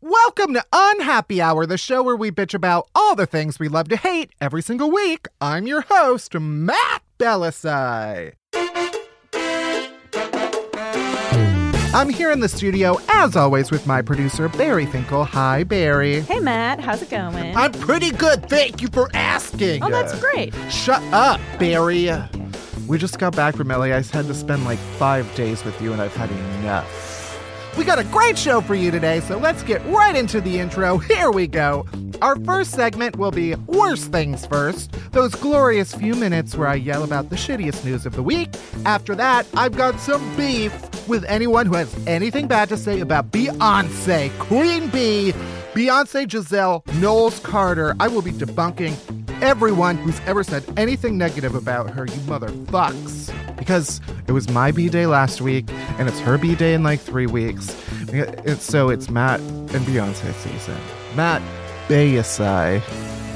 Welcome to Unhappy Hour, the show where we bitch about all the things we love to hate every single week. I'm your host, Matt Bellassai. I'm here in the studio, as always, with my producer, Barry Finkel. Hi, Barry. Hey, Matt. How's it going? I'm pretty good. Thank you for asking. oh, that's great. Shut up, Barry. We just got back from LA. I had to spend like five days with you, and I've had enough. We got a great show for you today, so let's get right into the intro. Here we go. Our first segment will be Worst Things First, those glorious few minutes where I yell about the shittiest news of the week. After that, I've got some beef with anyone who has anything bad to say about Beyonce, Queen Bee, Beyonce Giselle, Knowles Carter. I will be debunking everyone who's ever said anything negative about her, you motherfucks. Because it was my B day last week, and it's her B day in like three weeks. So it's Matt and Beyonce season. Matt Bayasai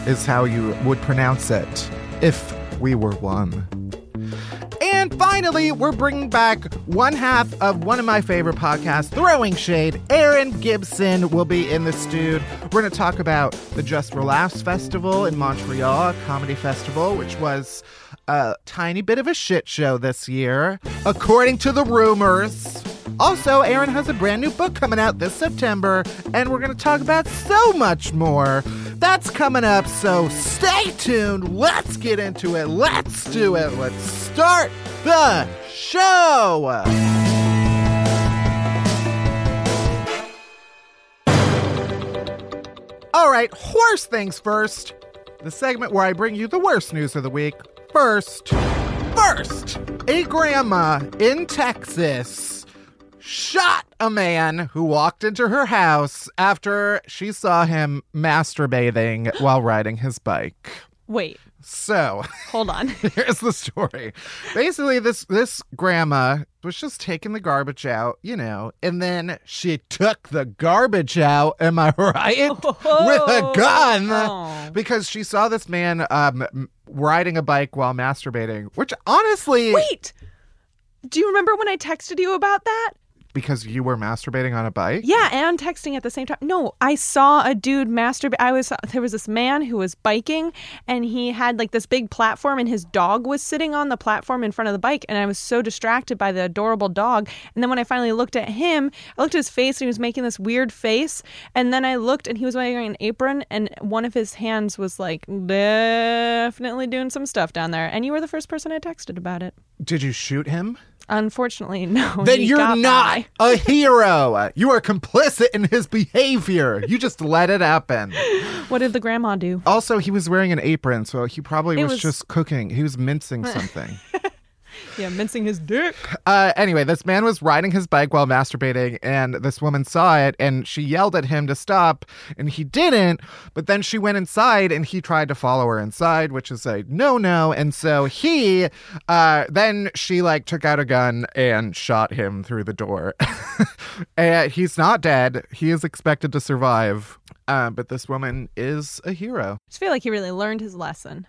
is how you would pronounce it if we were one. And finally, we're bringing back one half of one of my favorite podcasts, Throwing Shade. Erin Gibson will be in the studio. We're going to talk about the Just for Laughs Festival in Montreal, a comedy festival, which was a tiny bit of a shit show this year, according to the rumors. Also, Erin has a brand new book coming out this September, and we're going to talk about so much more. That's coming up, so stay tuned. Let's get into it. Let's do it. Let's start the show. All right, worst things first. The segment where I bring you the worst news of the week. First, first, a grandma in Texas shot a man who walked into her house after she saw him masturbating while riding his bike. Wait, So, hold on. here's the story. Basically, this this grandma was just taking the garbage out, you know, and then she took the garbage out. Am I right? With a gun, Oh. because she saw this man um, riding a bike while masturbating. Which honestly, Wait. Do you remember when I texted you about that? Because you were masturbating on a bike. Yeah, and texting at the same time. No, I saw a dude masturbate. I was there was this man who was biking and he had like this big platform and his dog was sitting on the platform in front of the bike and I was so distracted by the adorable dog. And then when I finally looked at him, I looked at his face and he was making this weird face and then I looked and he was wearing an apron and one of his hands was like definitely doing some stuff down there. And you were the first person I texted about it. Did you shoot him? Unfortunately, no. then he you're not a hero. You are complicit in his behavior. You just let it happen. What did the grandma do? Also, he was wearing an apron, so he probably was, was- just cooking. He was mincing something. Yeah, mincing his dick. Uh, anyway, this man was riding his bike while masturbating, and this woman saw it, and she yelled at him to stop, and he didn't. But then she went inside, and he tried to follow her inside, which is a no no. And so he, uh, then she like took out a gun and shot him through the door. and he's not dead. He is expected to survive. Uh, but this woman is a hero. I just feel like he really learned his lesson.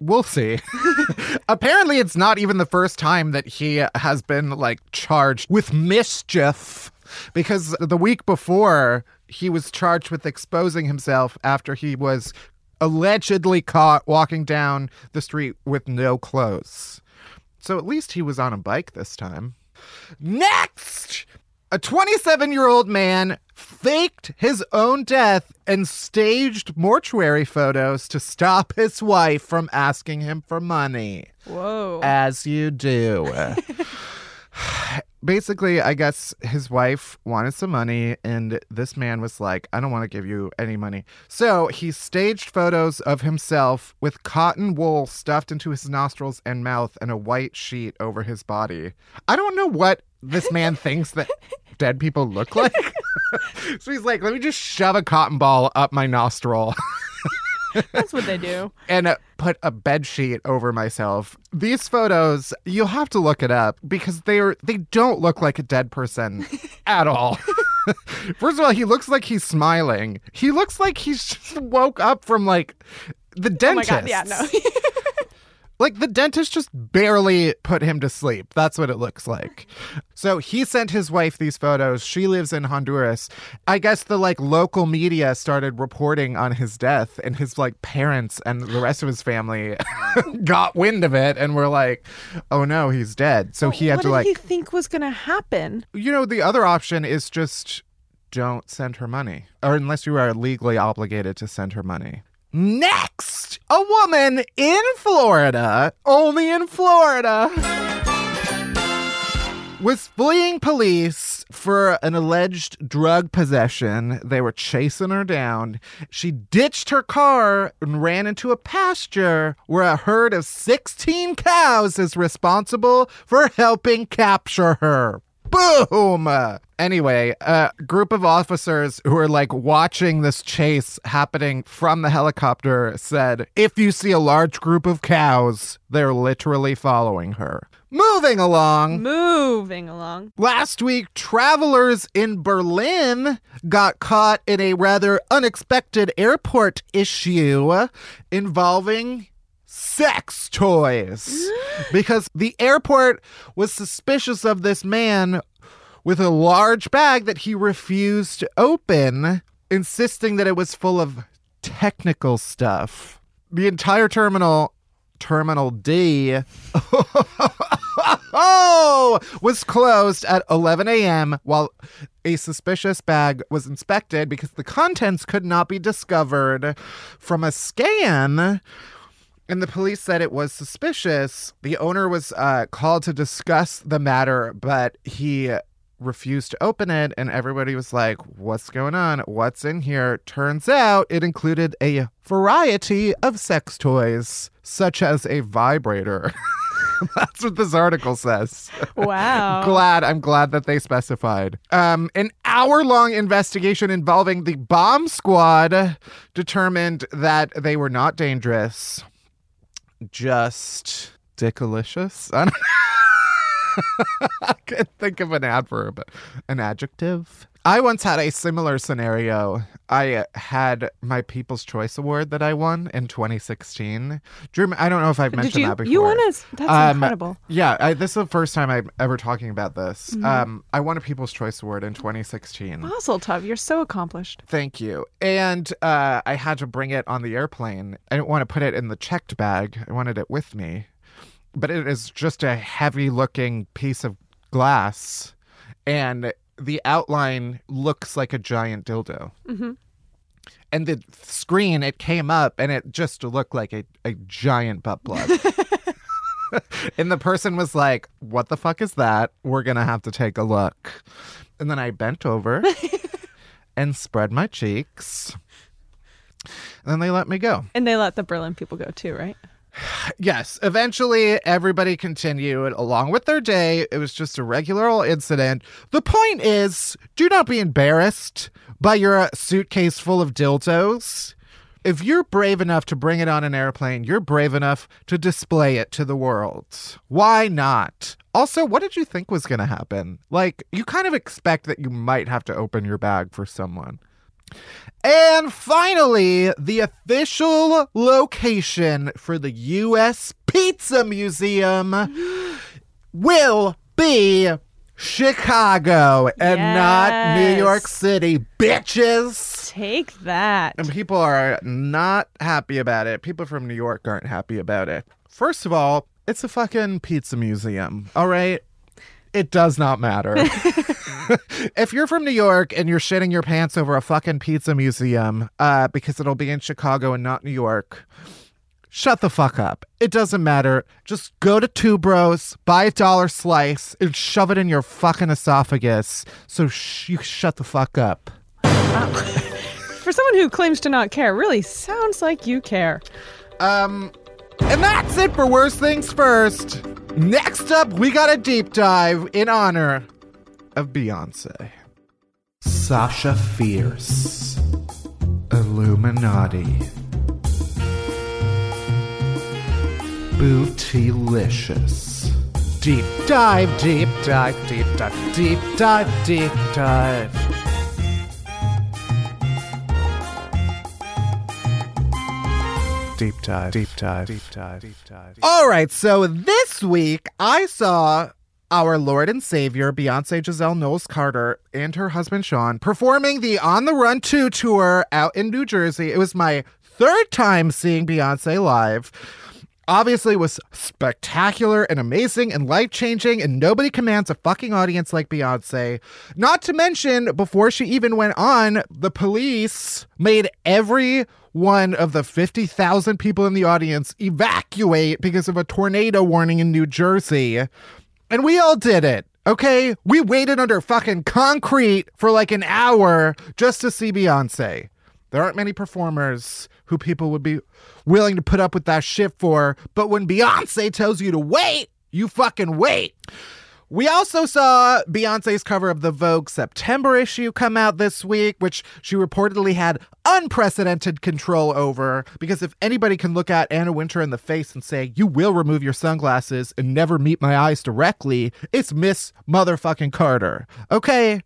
We'll see. Apparently, it's not even the first time that he has been like charged with mischief because the week before he was charged with exposing himself after he was allegedly caught walking down the street with no clothes. So at least he was on a bike this time. Next! A 27 year old man faked his own death and staged mortuary photos to stop his wife from asking him for money. Whoa. As you do. Basically, I guess his wife wanted some money, and this man was like, I don't want to give you any money. So he staged photos of himself with cotton wool stuffed into his nostrils and mouth and a white sheet over his body. I don't know what this man thinks that dead people look like. so he's like, let me just shove a cotton ball up my nostril. That's what they do. and uh, put a bed sheet over myself. These photos, you'll have to look it up because they're they don't look like a dead person at all. First of all, he looks like he's smiling. He looks like he's just woke up from like the Oh my dentist. god, yeah, no. Like the dentist just barely put him to sleep. That's what it looks like. So he sent his wife these photos. She lives in Honduras. I guess the like local media started reporting on his death and his like parents and the rest of his family got wind of it and were like, "Oh no, he's dead." So he had what to did like he think was gonna happen? you know, the other option is just don't send her money, or unless you are legally obligated to send her money. Next, a woman in Florida, only in Florida, was fleeing police for an alleged drug possession. They were chasing her down. She ditched her car and ran into a pasture where a herd of 16 cows is responsible for helping capture her. Boom! Anyway, a group of officers who are like watching this chase happening from the helicopter said, if you see a large group of cows, they're literally following her. Moving along. Moving along. Last week, travelers in Berlin got caught in a rather unexpected airport issue involving sex toys because the airport was suspicious of this man with a large bag that he refused to open, insisting that it was full of technical stuff. The entire terminal, Terminal D, oh, was closed at 11 a.m. while a suspicious bag was inspected because the contents could not be discovered from a scan. And the police said it was suspicious. The owner was uh, called to discuss the matter, but he refused to open it. And everybody was like, What's going on? What's in here? Turns out it included a variety of sex toys, such as a vibrator. That's what this article says. Wow. glad I'm glad that they specified. Um, an hour-long investigation involving the bomb squad determined that they were not dangerous, just dickalicious. I, I can't think of an adverb, an adjective. I once had a similar scenario. I uh, had my People's Choice Award that I won in 2016. Drew, I don't know if I've mentioned you? that before. You won a? That's Um, incredible. Yeah, I, this is the first time I'm ever talking about this. Mm-hmm. Um, I won a People's Choice Award in 2016. Mazel tov. You're so accomplished. Thank you. And uh, I had to bring it on the airplane. I didn't want to put it in the checked bag. I wanted it with me. But it is just a heavy looking piece of glass. And the outline looks like a giant dildo. Mm-hmm. And the screen, it came up and it just looked like a, a giant butt plug. and the person was like, What the fuck is that? We're going to have to take a look. And then I bent over and spread my cheeks. And then they let me go. And they let the Berlin people go too, right? Yes, eventually everybody continued along with their day. It was just a regular old incident. The point is do not be embarrassed by your uh, suitcase full of dildos. If you're brave enough to bring it on an airplane, you're brave enough to display it to the world. Why not? Also, what did you think was going to happen? Like, you kind of expect that you might have to open your bag for someone. And finally, the official location for the U.S. Pizza Museum will be Chicago and not New York City, bitches. Take that. And people are not happy about it. People from New York aren't happy about it. First of all, it's a fucking pizza museum, all right? It does not matter. if you're from New York and you're shitting your pants over a fucking pizza museum uh, because it'll be in Chicago and not New York, shut the fuck up. It doesn't matter. Just go to Two Bros, buy a dollar slice, and shove it in your fucking esophagus. So sh- you shut the fuck up. For someone who claims to not care, really sounds like you care. Um, and that's it for Worst Things First. Next up, we got a deep dive in honor of Beyonce. Sasha Fierce. Illuminati. Bootylicious. Deep dive, deep dive, deep dive, deep dive, deep dive. Deep dive, deep dive, deep dive, deep dive. All right, so this week I saw our Lord and Savior, Beyonce Giselle Knowles Carter, and her husband Shawn performing the On the Run 2 tour out in New Jersey. It was my third time seeing Beyonce live. Obviously, was spectacular and amazing and life changing, and nobody commands a fucking audience like Beyonce. Not to mention, before she even went on, the police made every one of the 50,000 people in the audience evacuate because of a tornado warning in New Jersey. And we all did it. Okay, we waited under fucking concrete for like an hour just to see Beyonce. There aren't many performers who people would be willing to put up with that shit for, but when Beyonce tells you to wait, you fucking wait. We also saw Beyonce's cover of the Vogue September issue come out this week, which she reportedly had unprecedented control over. Because if anybody can look at Anna Wintour in the face and say, You will remove your sunglasses and never meet my eyes directly, it's Miss Motherfucking Carter. Okay?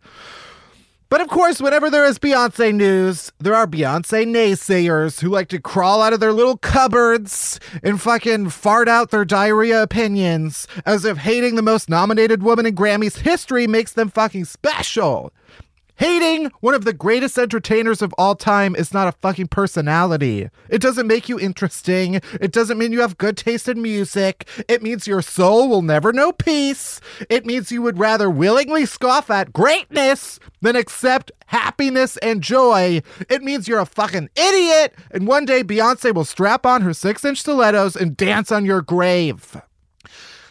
But of course, whenever there is Beyonce news, there are Beyonce naysayers who like to crawl out of their little cupboards and fucking fart out their diarrhea opinions as if hating the most nominated woman in Grammy's history makes them fucking special. Hating one of the greatest entertainers of all time is not a fucking personality. It doesn't make you interesting. It doesn't mean you have good taste in music. It means your soul will never know peace. It means you would rather willingly scoff at greatness than accept happiness and joy. It means you're a fucking idiot, and one day Beyonce will strap on her six inch stilettos and dance on your grave.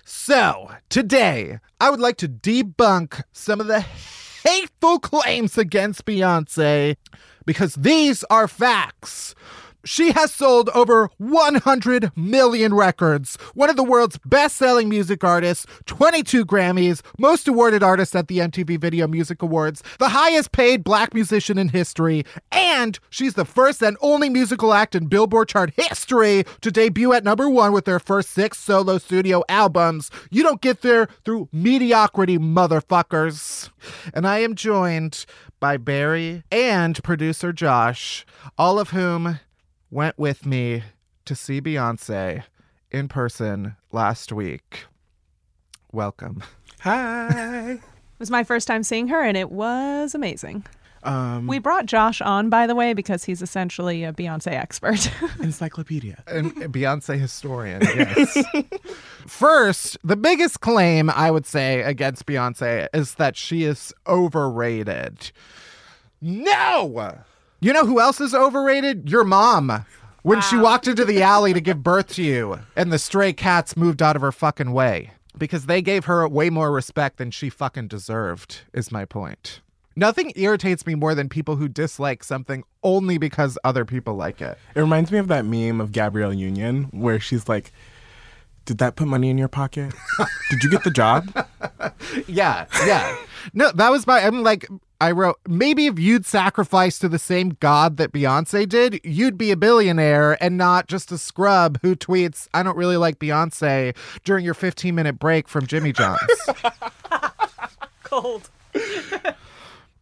So, today, I would like to debunk some of the hateful claims against Beyonce because these are facts. She has sold over 100 million records, one of the world's best selling music artists, 22 Grammys, most awarded artist at the MTV Video Music Awards, the highest paid black musician in history, and she's the first and only musical act in Billboard chart history to debut at number one with their first six solo studio albums. You don't get there through mediocrity, motherfuckers. And I am joined by Barry and producer Josh, all of whom went with me to see Beyonce in person last week. Welcome. Hi. It was my first time seeing her, and it was amazing. Um, We brought Josh on, by the way, because he's essentially a Beyonce expert. encyclopedia. And Beyonce historian, yes. First, the biggest claim I would say against Beyonce is that she is overrated. No! You know who else is overrated? Your mom. When she walked into the alley to give birth to you and the stray cats moved out of her fucking way. Because they gave her way more respect than she fucking deserved, is my point. Nothing irritates me more than people who dislike something only because other people like it. It reminds me of that meme of Gabrielle Union where she's like, "Did that put money in your pocket? Did you get the job?" Yeah, yeah. no, that was my. I'm like, I wrote maybe if you'd sacrifice to the same god that Beyonce did, you'd be a billionaire and not just a scrub who tweets, "I don't really like Beyonce" during your 15 minute break from Jimmy John's. Cold.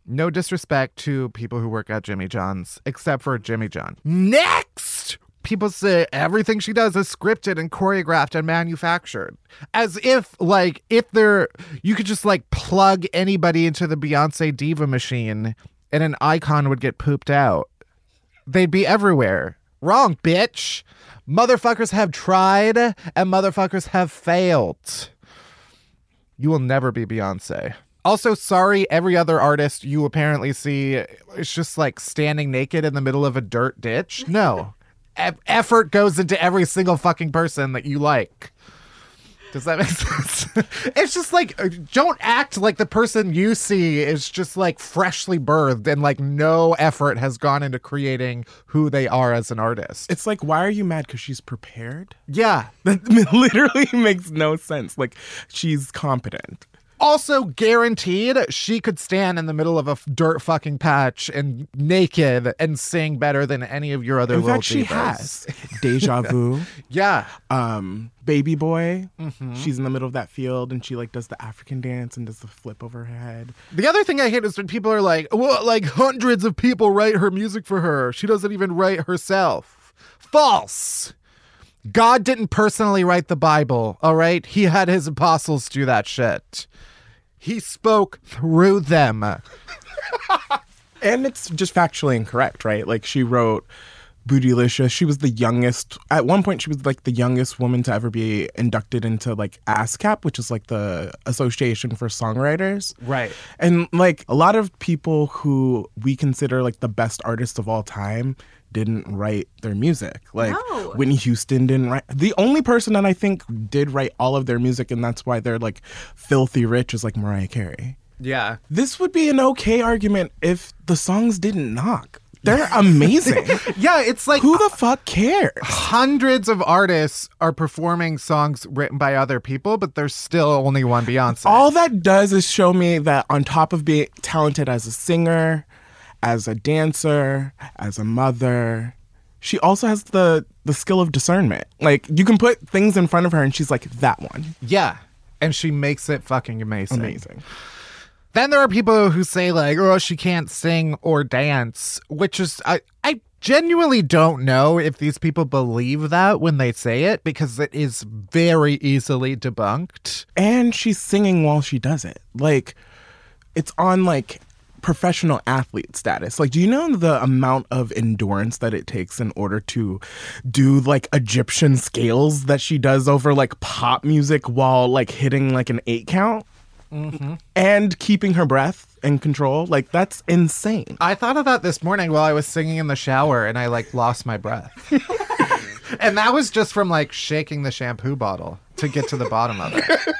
No disrespect to people who work at Jimmy John's, except for Jimmy John. Next! People say everything she does is scripted and choreographed and manufactured. As if, like, if they're, you could just, like, plug anybody into the Beyonce Diva machine and an icon would get pooped out. They'd be everywhere. Wrong, bitch. Motherfuckers have tried and motherfuckers have failed. You will never be Beyonce. Also, sorry, every other artist you apparently see is just like standing naked in the middle of a dirt ditch. No. E- effort goes into every single fucking person that you like. Does that make sense? it's just like, uh, don't act like the person you see is just like freshly birthed and like no effort has gone into creating who they are as an artist. It's like, why are you mad? Because she's prepared. yeah. That literally makes no sense. Like, she's competent. Also guaranteed she could stand in the middle of a f- dirt fucking patch and naked and sing better than any of your other In little fact, she has deja vu. Yeah. um baby boy Mm-hmm. she's in the middle of that field and she like does the african dance and does the flip over her head The other thing I hate is when people are like, well, like hundreds of people write her music for her. She doesn't even write herself. False. God didn't personally write the Bible, all right? He had his apostles do that shit. He spoke through them. and it's just factually incorrect right like she wrote bootylicious she was the youngest at one point she was like the youngest woman to ever be inducted into like ASCAP which is like the association for songwriters Right. and like a lot of people who we consider like the best artists of all time didn't write their music. Like No. Whitney Houston didn't write. The only person that I think did write all of their music, and that's why they're like filthy rich, is like Mariah Carey. Yeah. This would be an okay argument if the songs didn't knock. They're amazing. Yeah, it's like Who the fuck cares? hundreds of artists are performing songs written by other people, but there's still only one Beyonce. All that does is show me that on top of being talented as a singer, as a dancer, as a mother, she also has the the skill of discernment. Like you can put things in front of her and she's like that one. yeah. And she makes it fucking amazing. Amazing. Then there are people who say like, "Oh, she can't sing or dance," which is I I genuinely don't know if these people believe that when they say it because it is very easily debunked. And she's singing while she does it. Like it's on like professional athlete status. Like do you know the amount of endurance that it takes in order to do like Egyptian scales that she does over like pop music while like hitting like an 8 count? Mm-hmm. And keeping her breath and control, like that's insane. I thought of that this morning while I was singing in the shower and I like lost my breath. and that was just from like shaking the shampoo bottle to get to the bottom of it.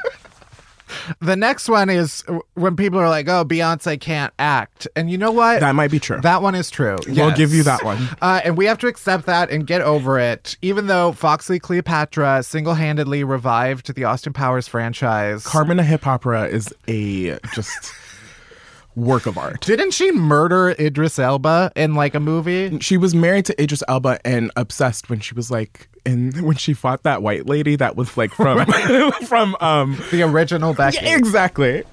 The next one is when people are like, "Oh, Beyonce can't act," and you know what? That might be true. That one is true. We'll give you that one. Uh, and we have to accept that and get over it. Even though Foxxy Cleopatra single handedly revived the Austin Powers franchise. Carmen a Hip Hopera is a just work of art. Didn't she murder Idris Elba in like a movie? She was married to Idris Elba and obsessed when she was like in when she fought that white lady that was like from from um The original Becky. yeah, exactly.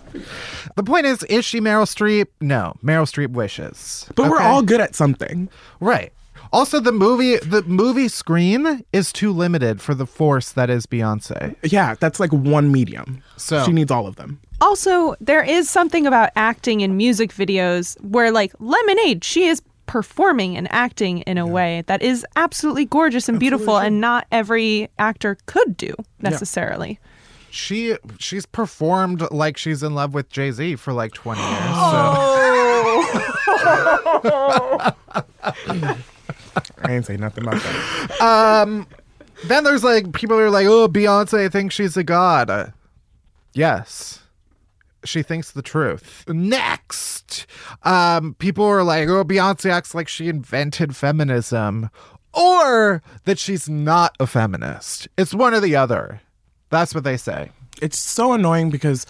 The point is, is she Meryl Streep? No. Meryl Streep wishes. But we're all good at something. right. Also, the movie the movie screen is too limited for the force that is Beyonce. Yeah, that's like one medium. So- she needs all of them. Also, there is something about acting in music videos where, like, Lemonade, she is performing and acting in a way that is absolutely gorgeous and beautiful, and not every actor could do necessarily. She she's performed like she's in love with Jay Z for like twenty years. Oh. I ain't say nothing about that. So then there's like people are like, oh, Beyonce thinks she's a god. Uh, yes, she thinks the truth. Next, um, people are like, oh, Beyonce acts like she invented feminism, or that she's not a feminist. It's one or the other. That's what they say. It's so annoying because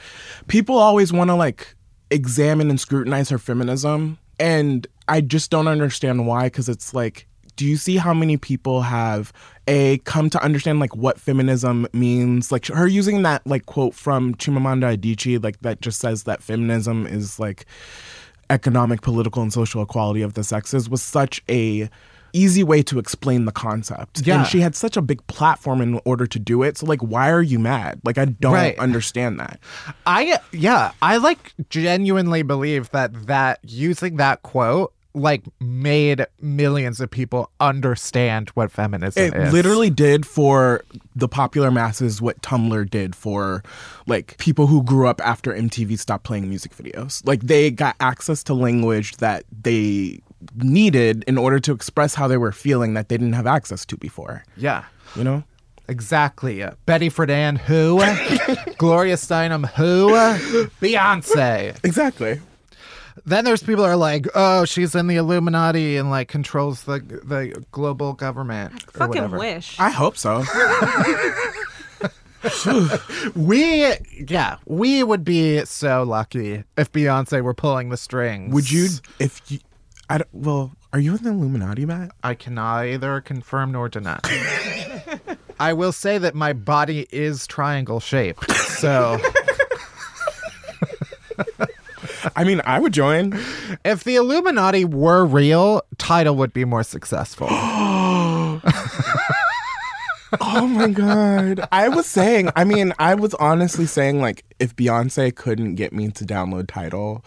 people always want to like examine and scrutinize her feminism. And I just don't understand why, because it's like, do you see how many people have a come to understand like what feminism means? Like her using that like quote from Chimamanda Adichie, like that just says that feminism is like economic, political, and social equality of the sexes was such a easy way to explain the concept. Yeah. And she had such a big platform in order to do it. So like why are you mad? Like I don't Right. understand that. I yeah, I like genuinely believe that that using that quote like made millions of people understand what feminism It is. It literally did for the popular masses what Tumblr did for like people who grew up after MTV stopped playing music videos. Like they got access to language that they needed in order to express how they were feeling that they didn't have access to before. yeah. You know? Exactly. Betty Friedan, who? Gloria Steinem, who? Beyonce. Exactly. Then there's people who are like, oh, she's in the Illuminati and like controls the the global government. or Fucking whatever. wish. I hope so. We, yeah, we would be so lucky if Beyonce were pulling the strings. Would you if you I don't, well, are you in the Illuminati, Matt? I can neither confirm nor deny. I will say that my body is triangle shaped. So I mean, I would join. if the Illuminati were real, Tidal would be more successful. Oh my god. I was saying, I mean, I was honestly saying like if Beyonce couldn't get me to download Tidal,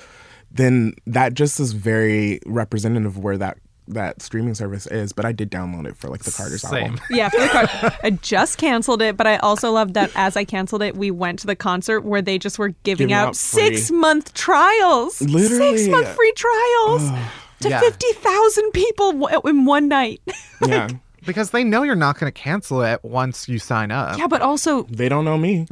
then that just is very representative of where that that streaming service is, but I did download it for like the Carter's Same. album. Yeah, for the car- I just canceled it, but I also loved that as I canceled it, we went to the concert where they just were giving, Giving out, out six month trials, Literally. six month free trials to Yeah. fifty thousand people w- in one night. Yeah. Because they know you're not going to cancel it once you sign up. yeah, but also They don't know me.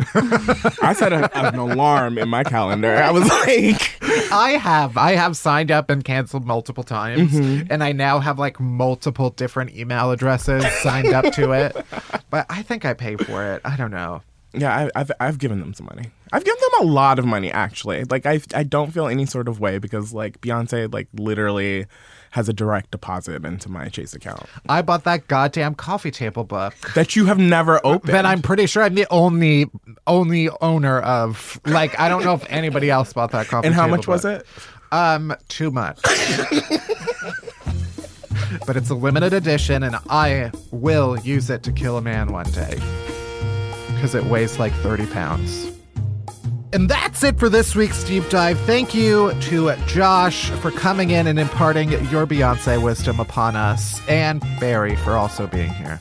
I set a, an alarm in my calendar. I was like, I have. I have signed up and canceled multiple times, Mm-hmm. and I now have like multiple different email addresses signed up to it. But I think I pay for it. I don't know. yeah, I, I've I've given them some money. I've given them a lot of money actually. Like I I don't feel any sort of way because like Beyonce like literally has a direct deposit into my Chase account I bought that goddamn coffee table book that you have never opened. that I'm pretty sure I'm the only only owner of. Like I don't know if anybody else bought that coffee. Table. And how much was it? Um, too much. but it's a limited edition, and I will use it to kill a man one day because it weighs like 30 pounds. And that's it for this week's deep dive. Thank you to Josh for coming in and imparting your Beyonce wisdom upon us, and Barry for also being here.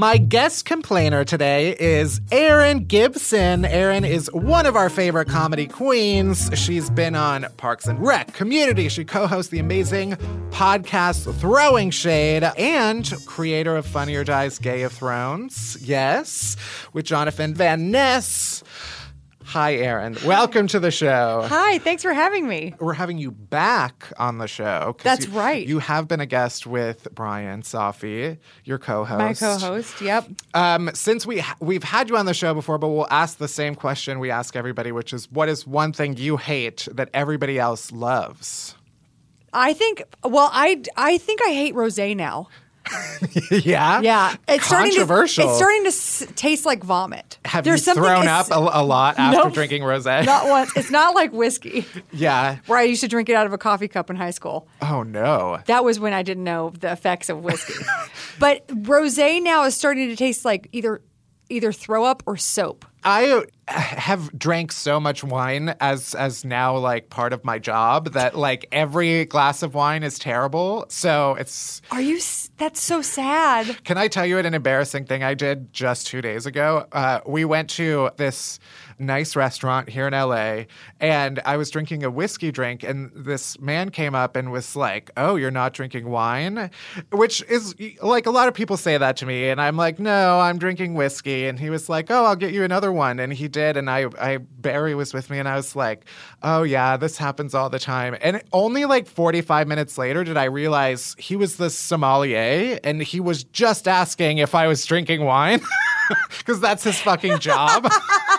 My guest complainer today is Erin Gibson. Erin is one of our favorite comedy queens. She's been on Parks and Rec, Community. She co hosts the amazing podcast Throwing Shade and creator of Funny or Die's Gay of Thrones. Yes, with Jonathan Van Ness. Hi, Erin. Welcome to the show. Hi, thanks for having me. We're having you back on the show. That's you- right. You have been a guest with Brian Safi, your co-host. My co-host. Yep. Um, since we ha- we've had you on the show before, but we'll ask the same question we ask everybody, which is, what is one thing you hate that everybody else loves? I think. Well, I I think I hate rosé now. yeah, Yeah, it's starting to controversial. it's starting to s- taste like vomit. Have There's you thrown up a, a lot after Nope. drinking rosé? Not once. It's not like whiskey, Yeah. where I used to drink it out of a coffee cup in high school. Oh no. That was when I didn't know the effects of whiskey. but rosé now is starting to taste like either either throw up or soap. I have drank so much wine as as now like part of my job that like every glass of wine is terrible. So it's Are you? s- That's so sad. Can I tell you an embarrassing thing I did just two days ago? Uh, we went to this nice restaurant here in LA, and I was drinking a whiskey drink, and this man came up and was like, "Oh, you're not drinking wine," which is like a lot of people say that to me, and I'm like, "No, I'm drinking whiskey," and he was like, "Oh, I'll get you another one," and he did, and I, I Barry was with me, and I was like, "Oh yeah, this happens all the time," and only like 45 minutes later did I realize he was the sommelier, and he was just asking if I was drinking wine. Because that's his fucking job.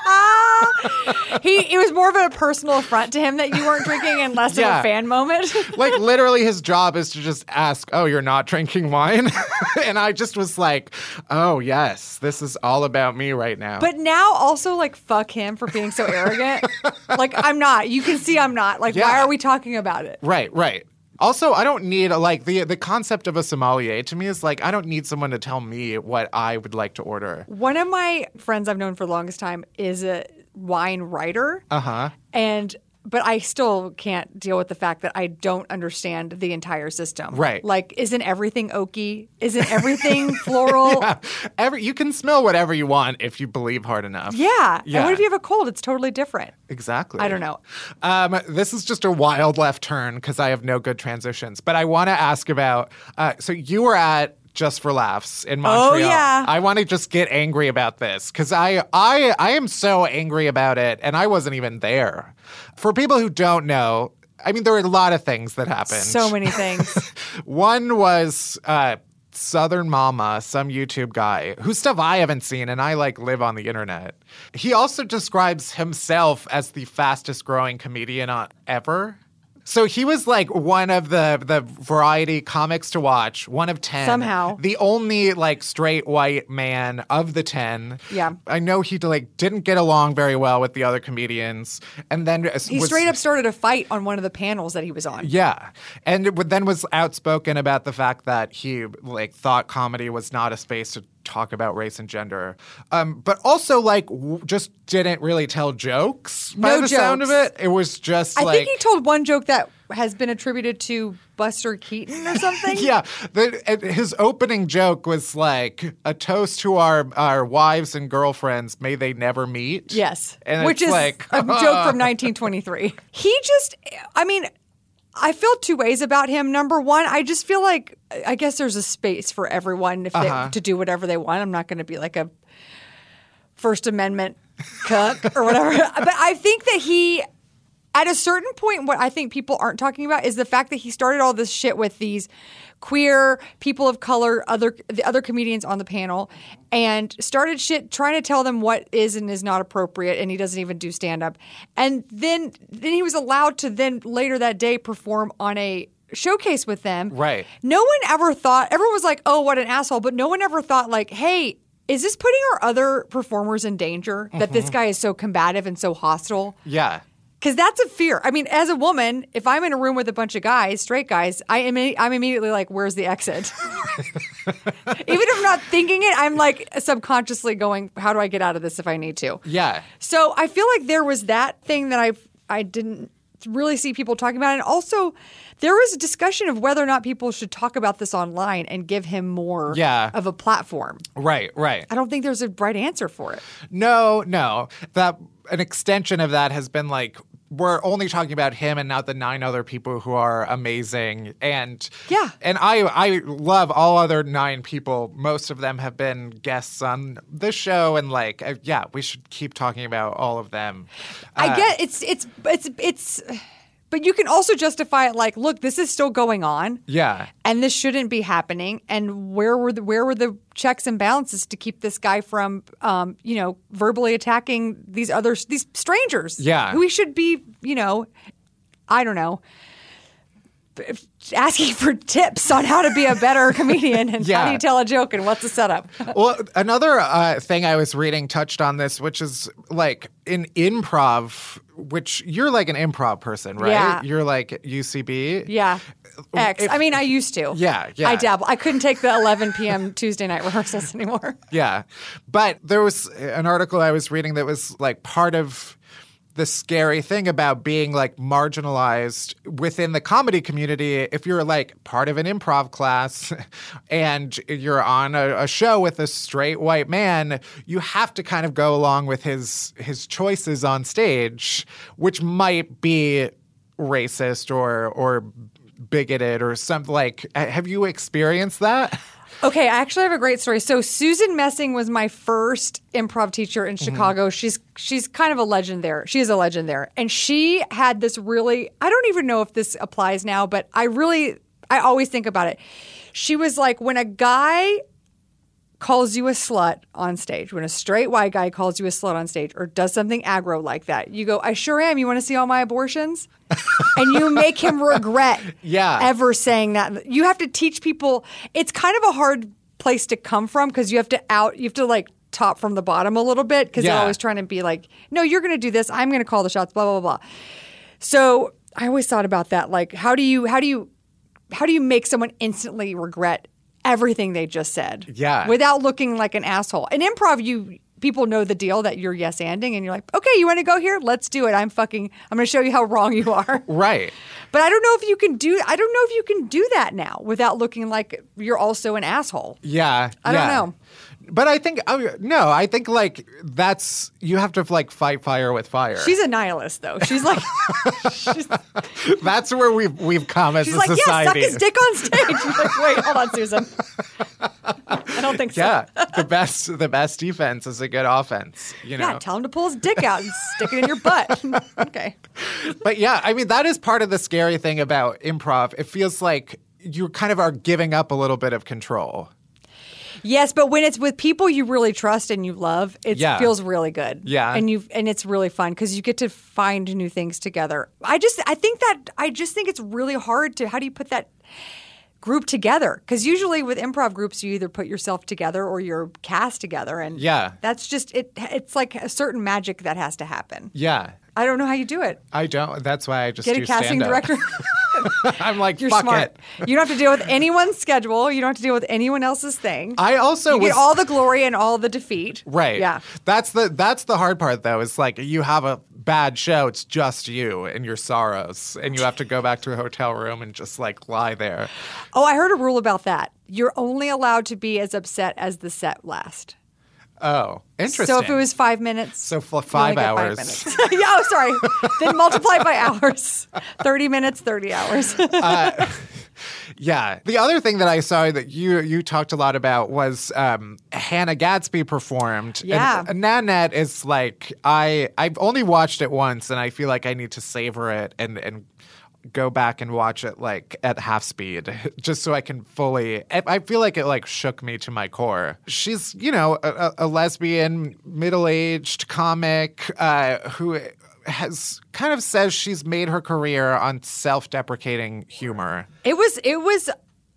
He it was more of a personal affront to him that you weren't drinking and less of a fan moment. like literally his job is to just ask, "Oh, you're not drinking wine?" and I just was like, "Oh, yes. This is all about me right now." But now also like fuck him for being so arrogant. like I'm not. You can see I'm not. Like why are we talking about it? right, right. Also, I don't need like the the concept of a sommelier to me is like I don't need someone to tell me what I would like to order. One of my friends I've known for the longest time is a wine writer. Uh-huh. And but I still can't deal with the fact that I don't understand the entire system. Right. Like, isn't everything oaky? Isn't everything floral? yeah. Every you can smell whatever you want if you believe hard enough. And Yeah. what if you have a cold? It's totally different. Exactly. I don't know. Um, this is just a wild left turn because I have no good transitions. But I want to ask about. Uh, so you were at Just for Laughs in Montreal. Oh, yeah. I want to just get angry about this because I I I am so angry about it, and I wasn't even there. For people who don't know. I mean, there were a lot of things that happened. So many things. One was uh, Southern Mama, some YouTube guy whose stuff I haven't seen, and I like live on the internet. He also describes himself as the fastest growing comedian on, ever. So he was like one of the the variety comics to watch, one of ten. Somehow. the only like straight white man of the ten. Yeah. I know he like didn't get along very well with the other comedians, and then He was- straight up started a fight on one of the panels that he was on. yeah, and it would- then was outspoken about the fact that he like thought comedy was not a space to talk about race and gender, um, but also like w- just didn't really tell jokes. By No the sound of it, it was just I like think he told one joke that has been attributed to Buster Keaton or something. yeah, the, his opening joke was like a toast to our our wives and girlfriends. May they never meet. Yes. and Which it's is like a joke from 1923. He just, I mean, I feel two ways about him. Number one, I just feel like, I guess there's a space for everyone if Uh-huh. they, to do whatever they want. I'm not going to be like a First Amendment cook or whatever. but I think that he, at a certain point, what I think people aren't talking about is the fact that he started all this shit with these queer people of color, other the other comedians on the panel, and started shit trying to tell them what is and is not appropriate, and he doesn't even do stand up. And then then he was allowed to then later that day perform on a showcase with them. Right. No one ever thought everyone was like, "Oh, what an asshole," but no one ever thought like, "Hey." Is this putting our other performers in danger that this mm-hmm. guy is so combative and so hostile? yeah. Because that's a fear. I mean, as a woman, if I'm in a room with a bunch of guys, straight guys, I am I'm immediately like, "Where's the exit?" Even if I'm not thinking it, I'm like subconsciously going, "How do I get out of this if I need to?" Yeah. So I feel like there was that thing that I I didn't really see people talking about, and also there was a discussion of whether or not people should talk about this online and give him more Yeah. of a platform. Right. Right. I don't think there's a right answer for it. No, no. That an extension of that has been like we're only talking about him and not the nine other people who are amazing. And Yeah. and I I love all other nine people. Most of them have been guests on this show, and like uh, yeah, we should keep talking about all of them. Uh, I get it's it's it's it's but you can also justify it like, look, this is still going on. Yeah. And this shouldn't be happening. And where were the where were the checks and balances to keep this guy from, um, you know, verbally attacking these others, these strangers? Yeah. who he should be, you know, I don't know. Asking for tips on how to be a better comedian and how Yeah. do you tell a joke and what's the setup. well, another uh, thing I was reading touched on this, which is like in improv, which you're like an improv person, right? Yeah. You're like UCB. Yeah. X. If- I mean, I used to. Yeah, yeah. I dabble. I couldn't take the 11 p.m. Tuesday night rehearsals anymore. Yeah. But there was an article I was reading that was like part of the scary thing about being like marginalized within the comedy community. If you're like part of an improv class and you're on a, a show with a straight white man, you have to kind of go along with his his choices on stage, which might be racist or or bigoted or something like have you experienced that? Okay, I actually have a great story. So Susan Messing was my first improv teacher in mm-hmm. Chicago. She's she's kind of a legend there. She is a legend there. And she had this really I don't even know if this applies now, but I really I always think about it. She was like when a guy calls you a slut on stage, when a straight white guy calls you a slut on stage or does something aggro like that, you go, I sure am. You want to see all my abortions? and you make him regret Yeah. ever saying that. You have to teach people. It's kind of a hard place to come from because you have to out, you have to like top from the bottom a little bit because Yeah. they're always trying to be like, no, you're going to do this. I'm going to call the shots, blah, blah, blah, blah. So I always thought about that. Like, how do you, how do you, how do you make someone instantly regret everything they just said? Yeah. Without looking like an asshole. In improv, you people know the deal that you're yes anding and you're like, okay, you want to go here? Let's do it. I'm fucking I'm gonna show you how wrong you are. Right. But I don't know if you can do I don't know if you can do that now without looking like you're also an asshole. Yeah. I don't know. But I think oh, no, I think like that's you have to like fight fire with fire. She's a nihilist though. She's like she's, that's where we've we've come as she's a like, yeah, suck society. his dick on stage. You're like, wait, hold on, Susan. I don't think so. yeah, the best the best defense is a good offense. You know. Yeah, tell him to pull his dick out and stick it in your butt. okay. but yeah, I mean that is part of the scary thing about improv. It feels like you kind of are giving up a little bit of control. Yes, but when it's with people you really trust and you love, it Yeah. feels really good. Yeah. and you and it's really fun because you get to find new things together. I just I think that I just think it's really hard to how do you put that group together? Because usually with improv groups, you either put yourself together or you're cast together, and Yeah. that's just it. It's like a certain magic that has to happen. Yeah. I don't know how you do it. I don't. That's why I just Get a casting stand-up. director. I'm like, You're fuck smart. it. You don't have to deal with anyone's schedule. You don't have to deal with anyone else's thing. I also you was get all the glory and all the defeat. Right. Yeah. That's the that's the hard part though. Is like you have a bad show, it's just you and your sorrows, and you have to go back to a hotel room and just like lie there. Oh, I heard a rule about that. You're only allowed to be as upset as the set last. Oh, interesting. So if it was five minutes, so f- five hours. minutes. yeah, oh, sorry. then multiply by hours. Thirty minutes, thirty hours. Yeah. The other thing that I saw that you you talked a lot about was um, Hannah Gadsby performed. Yeah. And Nanette is like I I've only watched it once and I feel like I need to savor it and and go back and watch it like at half speed just so I can fully I feel like it like shook me to my core. She's, you know, a, a lesbian middle-aged comic uh, who has kind of says she's made her career on self-deprecating humor. It was it was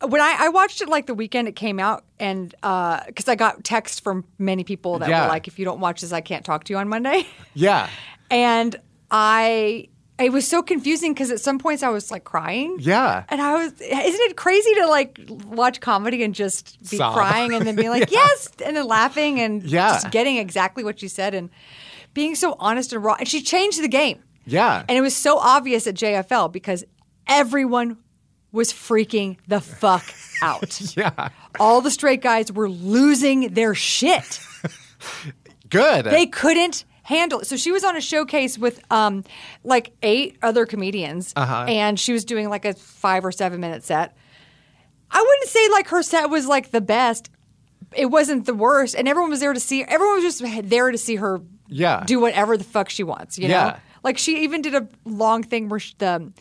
when I, I watched it like the weekend it came out and because I got text from many people that Yeah. were like, if you don't watch this, I can't talk to you on Monday. Yeah. and I it was so confusing because at some points I was like crying. Yeah. And I was, isn't it crazy to like watch comedy and just be Sob. crying and then be like, yes, and then laughing and Yeah. just getting exactly what she said and being so honest and raw. And she changed the game. Yeah. And it was so obvious at JFL because everyone was freaking the fuck out. yeah. All the straight guys were losing their shit. Good. They couldn't handle it. So she was on a showcase with um like eight other comedians Uh-huh. and she was doing like a 5 or 7 minute set. I wouldn't say like her set was like the best. It wasn't the worst and everyone was there to see everyone was just there to see her Yeah. do whatever the fuck she wants, you know? Like she even did a long thing where she, the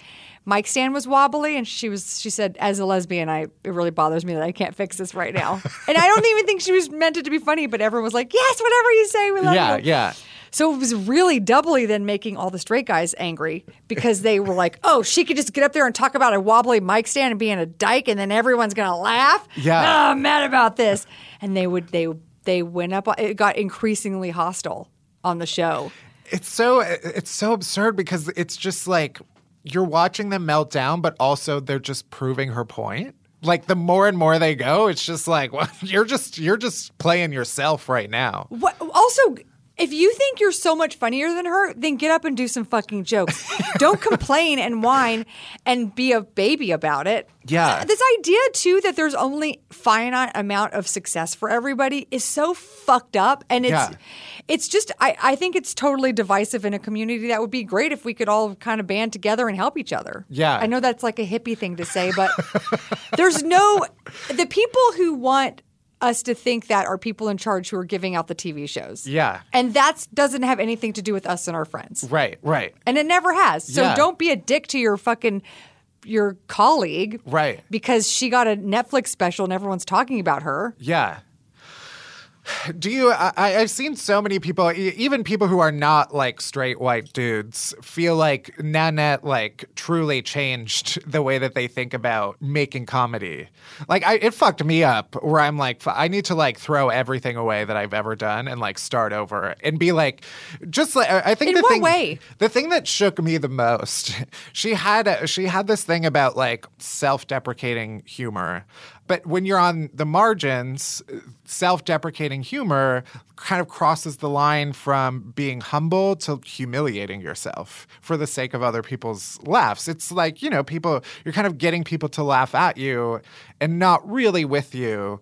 mic stand was wobbly and she was she said as a lesbian I it really bothers me that I can't fix this right now. and I don't even think she was meant it to be funny, but everyone was like, "Yes, whatever you say, we love yeah. you." Yeah. So it was really doubly then making all the straight guys angry because they were like, "Oh, she could just get up there and talk about a wobbly mic stand and being a dyke, and then everyone's gonna laugh." Yeah. oh, I'm mad about this, and they would they they went up. It got increasingly hostile on the show. It's so it's so absurd because it's just like you're watching them melt down, but also they're just proving her point. Like the more and more they go, it's just like well, you're just you're just playing yourself right now. What, also, if you think you're so much funnier than her, then get up and do some fucking jokes. Don't complain and whine and be a baby about it. Yeah. Uh, this idea too that there's only finite amount of success for everybody is so fucked up, and it's Yeah. it's just I I think it's totally divisive in a community that would be great if we could all kind of band together and help each other. Yeah. I know that's like a hippie thing to say, but there's no the people who want us to think that are people in charge who are giving out the TV shows. Yeah. And that doesn't have anything to do with us and our friends. Right, right. And it never has. So Yeah. don't be a dick to your fucking your colleague. Right. Because she got a Netflix special and everyone's talking about her. Yeah. Do you? I, I've seen so many people, even people who are not like straight white dudes, feel like Nanette like truly changed the way that they think about making comedy. Like, I, it fucked me up. Where I'm like, i need to like throw everything away that I've ever done and like start over and be like, just like I think In the what thing, way? the thing that shook me the most, she had a, she had this thing about like self-deprecating humor. But when you're on the margins, self-deprecating humor kind of crosses the line from being humble to humiliating yourself for the sake of other people's laughs. It's like, you know, people you're kind of getting people to laugh at you and not really with you,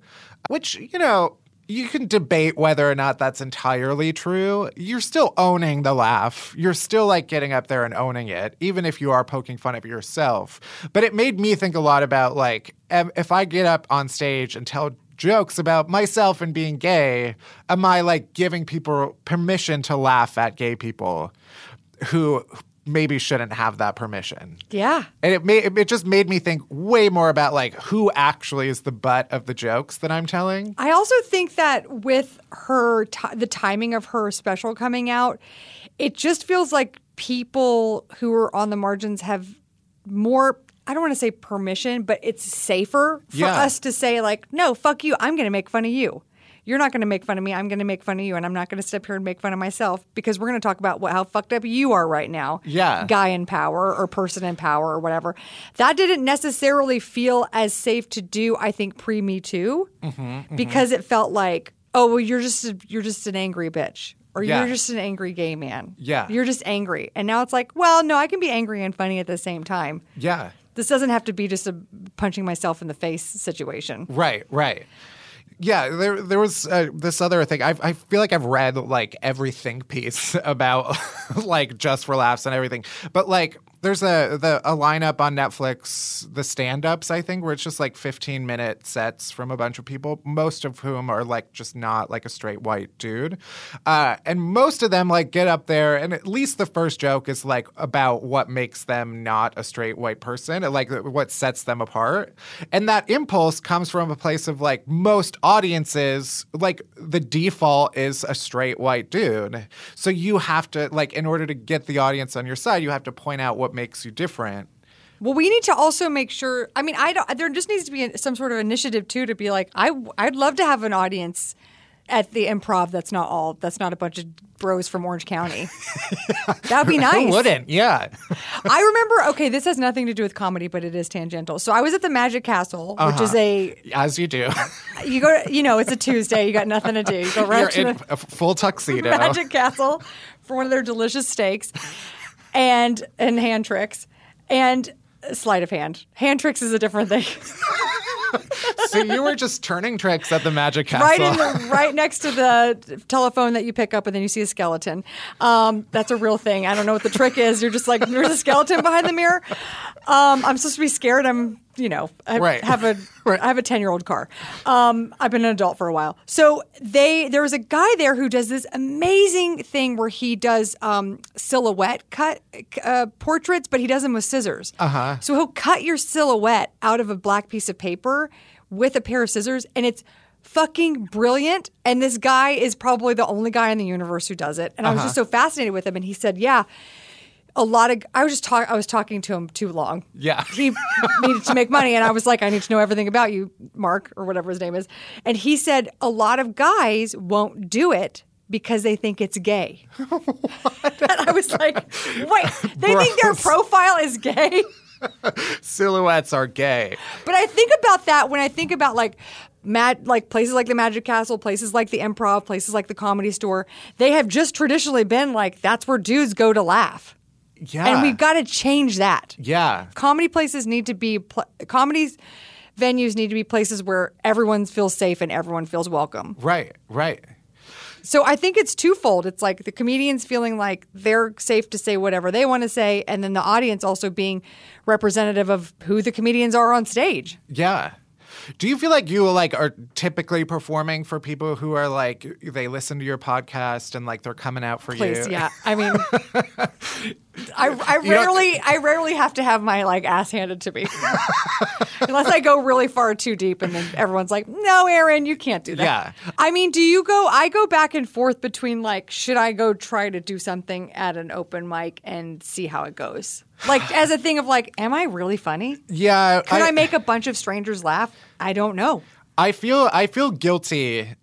which, you know, you can debate whether or not that's entirely true. You're still owning the laugh. You're still like getting up there and owning it, even if you are poking fun at yourself. But it made me think a lot about like, if I get up on stage and tell jokes about myself and being gay, am I like giving people permission to laugh at gay people who maybe shouldn't have that permission? Yeah. And it made it just made me think way more about like who actually is the butt of the jokes that I'm telling. I also think that with her, ti the timing of her special coming out, it just feels like people who are on the margins have more. I don't want to say permission, but it's safer for Yeah. us to say like, "No, fuck you. I'm going to make fun of you. You're not going to make fun of me. I'm going to make fun of you, and I'm not going to sit here and make fun of myself because we're going to talk about what how fucked up you are right now. Yeah. guy in power or person in power or whatever. That didn't necessarily feel as safe to do. I think pre Me Too Mm-hmm, because it felt like, oh, well, you're just a, you're just an angry bitch. Or Yeah. you're just an angry gay man. Yeah. You're just angry. And now it's like, well, no, I can be angry and funny at the same time. Yeah. This doesn't have to be just a punching myself in the face situation. Right, right. Yeah, there there was uh, this other thing. I I feel like I've read like every think piece about like just for laughs and everything. But like there's a the a lineup on Netflix, the stand-ups, I think, where it's just like 15 minute sets from a bunch of people, most of whom are like just not like a straight white dude. Uh, and most of them like get up there and at least the first joke is like about what makes them not a straight white person, like what sets them apart. And that impulse comes from a place of like most audiences, like the default is a straight white dude. So you have to like in order to get the audience on your side, you have to point out what makes you different. Well, we need to also make sure. I mean, I don't. There just needs to be some sort of initiative too to be like, I I'd love to have an audience at the improv. That's not all. That's not a bunch of bros from Orange County. That'd be nice. Who wouldn't? Yeah. I remember. Okay, this has nothing to do with comedy, but it is tangential. So I was at the Magic Castle, which is uh-huh. a As you do. you go. You know, it's a Tuesday. You got nothing to do. You go right You're to in the a full tuxedo. Magic Castle for one of their delicious steaks and and hand tricks and sleight of hand. Hand tricks is a different thing. so you were just turning tricks at the Magic Castle. right in the right next to the telephone that you pick up and then you see a skeleton. Um, that's a real thing. I don't know what the trick is. You're just like there's a skeleton behind the mirror. Um, I'm supposed to be scared. I'm you know I Right. have a Right. I have a 10 year old car. Um, I've been an adult for a while. So they there was a guy there who does this amazing thing where he does um, silhouette cut uh, portraits, but he does them with scissors. Uh-huh. So he'll cut your silhouette out of a black piece of paper with a pair of scissors, and it's fucking brilliant. And this guy is probably the only guy in the universe who does it. And I was just so fascinated with him. And he said, yeah. A lot of I was just talk I was talking to him too long. Yeah. He needed to make money and I was like, I need to know everything about you, Mark, or whatever his name is. And he said a lot of guys won't do it because they think it's gay. and I was like, wait, they think their profile is gay? Silhouettes are gay. But I think about that when I think about like Mad, like places like the Magic Castle, places like the Improv, places like the Comedy Store. They have just traditionally been like that's where dudes go to laugh, Yeah. and we've got to change that. Yeah. Comedy places need to be pl- comedies venues need to be places where everyone feels safe and everyone feels welcome. Right. Right. So I think it's twofold. It's like the comedians feeling like they're safe to say whatever they want to say, and then the audience also being representative of who the comedians are on stage. Yeah. Do you feel like you like are typically performing for people who are like they listen to your podcast and like they're coming out for Please, you? yeah. I mean, I, I rarely, I rarely have to have my like ass handed to me, unless I go really far too deep, and then everyone's like, "No, Erin, you can't do that." Yeah. I mean, do you go? I go back and forth between like, should I go try to do something at an open mic and see how it goes? Like as a thing of like, am I really funny? Yeah. Could I, make a bunch of strangers laugh? I don't know. I feel I feel guilty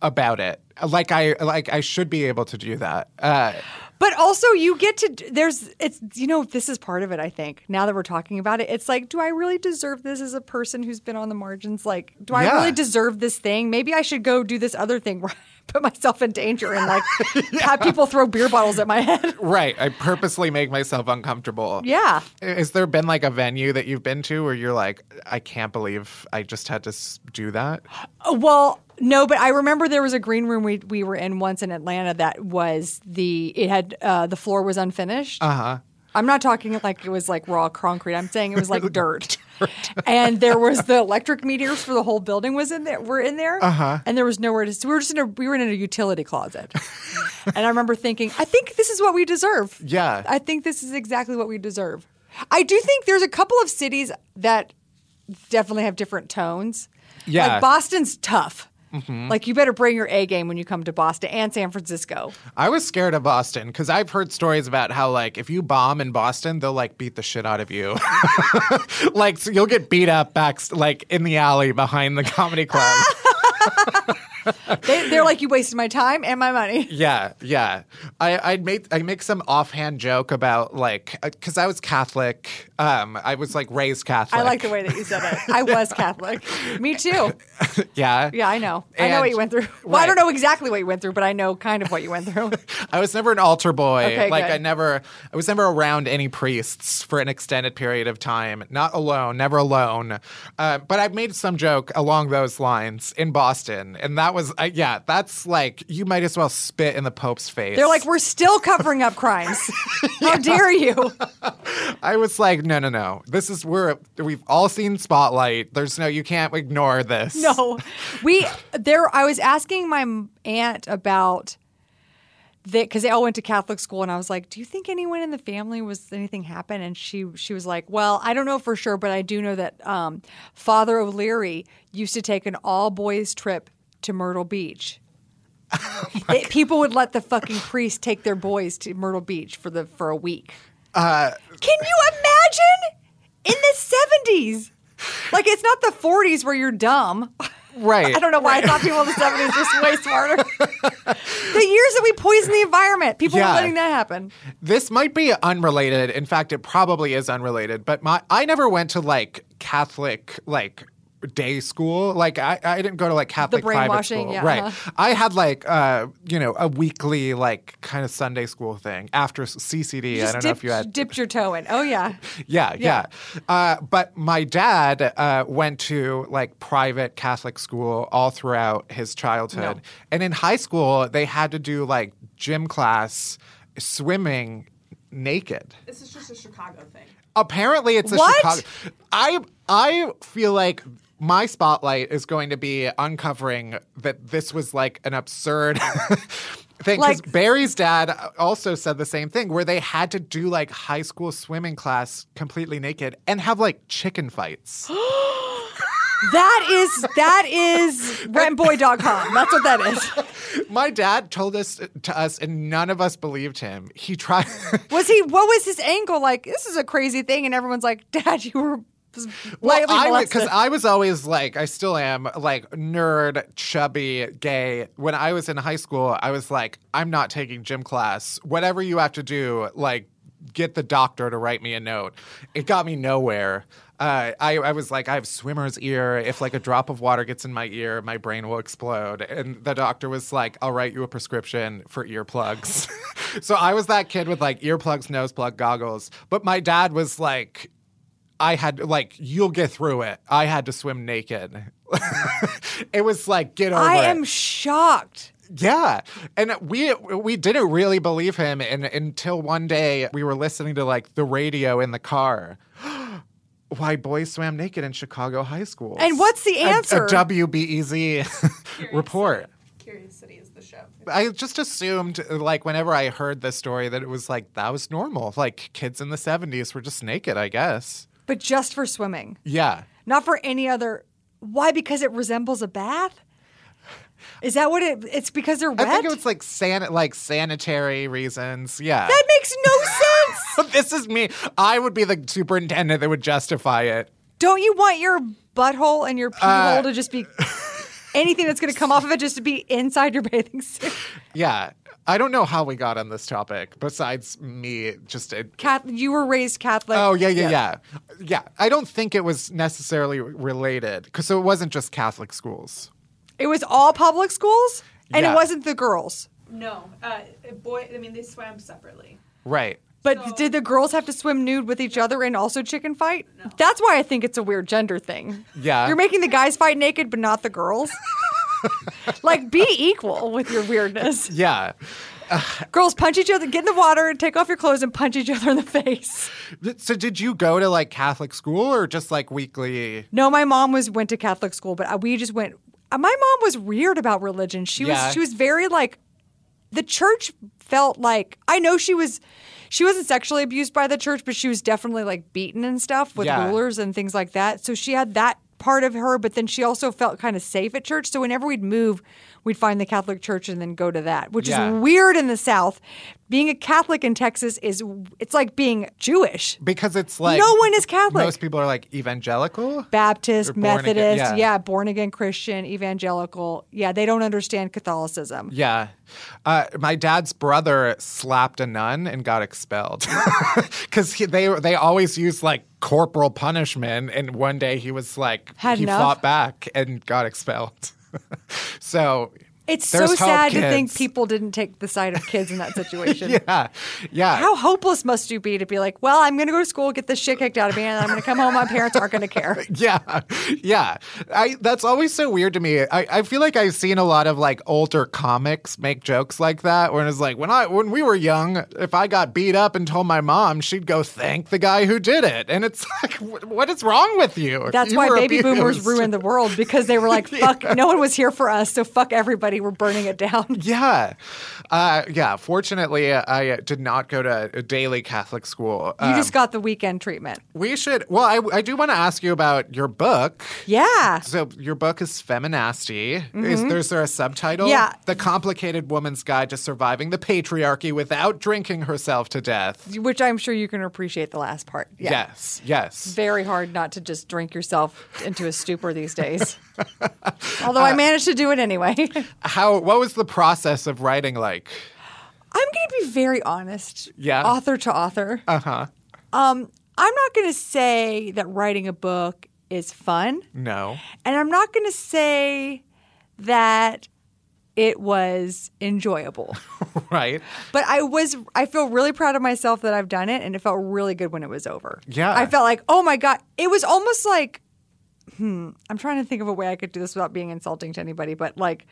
about it. Like I like I should be able to do that. Uh, But also, you get to there's it's you know this is part of it. I think now that we're talking about it, it's like, do I really deserve this as a person who's been on the margins? Like, do I Yeah. really deserve this thing? Maybe I should go do this other thing where put myself in danger and like have people throw beer bottles at my head. right. I purposely make myself uncomfortable. Yeah. Has there been like a venue that you've been to where you're like, I can't believe I just had to do that? Uh, Well, no, but I remember there was a green room we we were in once in Atlanta that was the it had uh, the floor was unfinished. Uh Uh-huh. huh. I'm not talking like it was like raw concrete. I'm saying it was like dirt. And there was the electric meters for the whole building was in there. Were in there. Uh Uh-huh. huh. And there was nowhere to. So we were just in a we were in a utility closet. and I remember thinking, I think this is what we deserve. Yeah. I think this is exactly what we deserve. I do think there's a couple of cities that definitely have different tones. Yeah. Like Boston's tough. Mm-hmm. Like you better bring your A game when you come to Boston and San Francisco. I was scared of Boston because I've heard stories about how like if you bomb in Boston, they'll like beat the shit out of you. like so you'll get beat up back like in the alley behind the comedy club. They, they're like, you wasted my time and my money. yeah, yeah. I I make I make some offhand joke about like because I was Catholic. Um, I was like raised Catholic. I like the way that you said it. I was Catholic. Me too. yeah, Yeah, I know. I know what you went through. Well, I don't know exactly what you went through, but I know kind of what you went through. I was never an altar boy. Okay, like good. I never I was never around any priests for an extended period of time. Not alone, never alone. Uh, but I've made some joke along those lines in Boston, and that was uh, yeah. That's like you might as well spit in the Pope's face. They're like, we're still covering up crimes. How dare you? I was like, no, no, no. This is we're we've all seen Spotlight. There's no you can't ignore this. No, we there. I was asking my aunt about that because they all went to Catholic school, and I was like, "Do you think anyone in the family was anything happen?" And she she was like, "Well, I don't know for sure, but I do know that um, Father O'Leary used to take an all boys trip to Myrtle Beach." It- people would let the fucking priest take their boys to Myrtle Beach for the for a week. Uh, Can you imagine in the seventies? Like it's not the forties where you're dumb. right. I don't know why I thought people in the seventies were way smarter. the years that we poisoned the environment, people Yeah. were letting that happen. This might be unrelated. In fact, it probably is unrelated. But my I never went to like Catholic like day school. Like I, I didn't go to like Catholic private brainwashing, school. yeah, right. uh-huh. I had like uh you know a weekly like kind of Sunday school thing after CCD. I Just don't know dipped, if you had dipped your toe in. Oh yeah, yeah, Yeah. yeah. Uh, but my dad uh, went to like private Catholic school all throughout his childhood. No. And in high school, they had to do like gym class, swimming naked. This is just a Chicago thing. Apparently, it's a What? Chicago. I I feel like my spotlight is going to be uncovering that this was like an absurd thing. Because Like- Barry's dad also said the same thing, where they had to do like high school swimming class completely naked and have like chicken fights. That is that is rentboy.com. That's what that is. My dad told this to us, and none of us believed him. He tried. Was he? What was his angle? Like this is a crazy thing, and everyone's like, "Dad, you were." Well, I because I was always like, I still am like nerd, chubby, gay. When I was in high school, I was like, I'm not taking gym class. Whatever you have to do, like, get the doctor to write me a note. It got me nowhere. Uh, I, I was like, I have swimmer's ear. If like a drop of water gets in my ear, my brain will explode. And the doctor was like, I'll write you a prescription for earplugs. so I was that kid with like earplugs, nose plug, goggles. But my dad was like, I had like you'll get through it. I had to swim naked. it was like get over I it. am shocked. yeah, and we we didn't really believe him, and until one day we were listening to like the radio in the car. Why boys swam naked in Chicago high schools? And what's the A- answer? A, WBEZ report. Curious City is the show. I just assumed, like, whenever I heard this story, that it was like that was normal. Like, kids in the 70s were just naked, I guess. But just for swimming, Yeah. not for any other. Why? Because it resembles a bath. Is that what it? It's because they're wet. I think it's like san- like sanitary reasons. Yeah. that makes no sense. this is me. I would be the superintendent that would justify it. Don't you want your butthole and your pee Uh, hole to just be anything that's going to come off of it just to be inside your bathing suit? Yeah. I don't know how we got on this topic besides me just a, Cat, you were raised Catholic. Oh yeah, yeah, yeah, yeah. I don't think it was necessarily related because so it wasn't just Catholic schools. It was all public schools, and Yeah. it wasn't the girls. No, uh, boy. I mean, they swam separately. Right. But did the girls have to swim nude with each other and also chicken fight? That's why I think it's a weird gender thing. Yeah. You're making the guys fight naked, but not the girls. like, be equal with your weirdness. Yeah. Girls punch each other, get in the water, take off your clothes, and punch each other in the face. So did you go to like Catholic school or just like weekly? No, my mom was went to Catholic school, but uh, we just went. uh, My mom was weird about religion. She Yeah. was she was very like the church felt like I know she was she wasn't sexually abused by the church, but she was definitely like beaten and stuff with Yeah. rulers and things like that. So she had that part of her, but then she also felt kind of safe at church. So whenever we'd move, we'd find the Catholic church and then go to that, which Yeah. is weird in the South. Being a Catholic in Texas is it's like being Jewish. Because it's like No one is Catholic. Most people are like evangelical. Baptist, born again- Methodist, yeah. yeah. born again Christian, evangelical. Yeah, they don't understand Catholicism. Yeah. Uh, my dad's brother slapped a nun and got expelled because they they always use like corporal punishment, and one day he was like Had he enough? fought back and got expelled. so It's there's so hope, sad to think people didn't take the side of kids in that situation. Yeah, yeah. How hopeless must you be to be like, well, I'm going to go to school, get this shit kicked out of me, and I'm going to come home. My parents aren't going to care. Yeah, yeah. I that's always so weird to me. I, I feel like I've seen a lot of like older comics make jokes like that, where it's like when I when we were young, if I got beat up and told my mom, she'd go thank the guy who did it, and it's like, what is wrong with you? That's You why baby boomers abused. ruined the world because they were like, fuck, no one was here for us, so fuck everybody. We're burning it down. Yeah, uh, yeah. Fortunately, I did not go to a daily Catholic school. You Um, just got the weekend treatment. we should. Well, I, I do want to ask you about your book. Yeah. So your book is Feminasty. Is there's there a subtitle? Mm-hmm. Yeah. The Complicated Woman's Guide to Surviving the Patriarchy Without Drinking Herself to Death. Which I'm sure you can appreciate the last part. Yeah. Yes, yes. very hard not to just drink yourself into a stupor these days. Although I managed to do it anyway. How what was the process of writing like? I'm going to be very honest. Yeah. Author to author. Uh-huh. Um, I'm not going to say that writing a book is fun, No. and I'm not going to say that it was enjoyable. Right? But I was I feel really proud of myself that I've done it and it felt really good when it was over. Yeah. I felt like, "Oh my god, it was almost like hmm, I'm trying to think of a way I could do this without being insulting to anybody, but like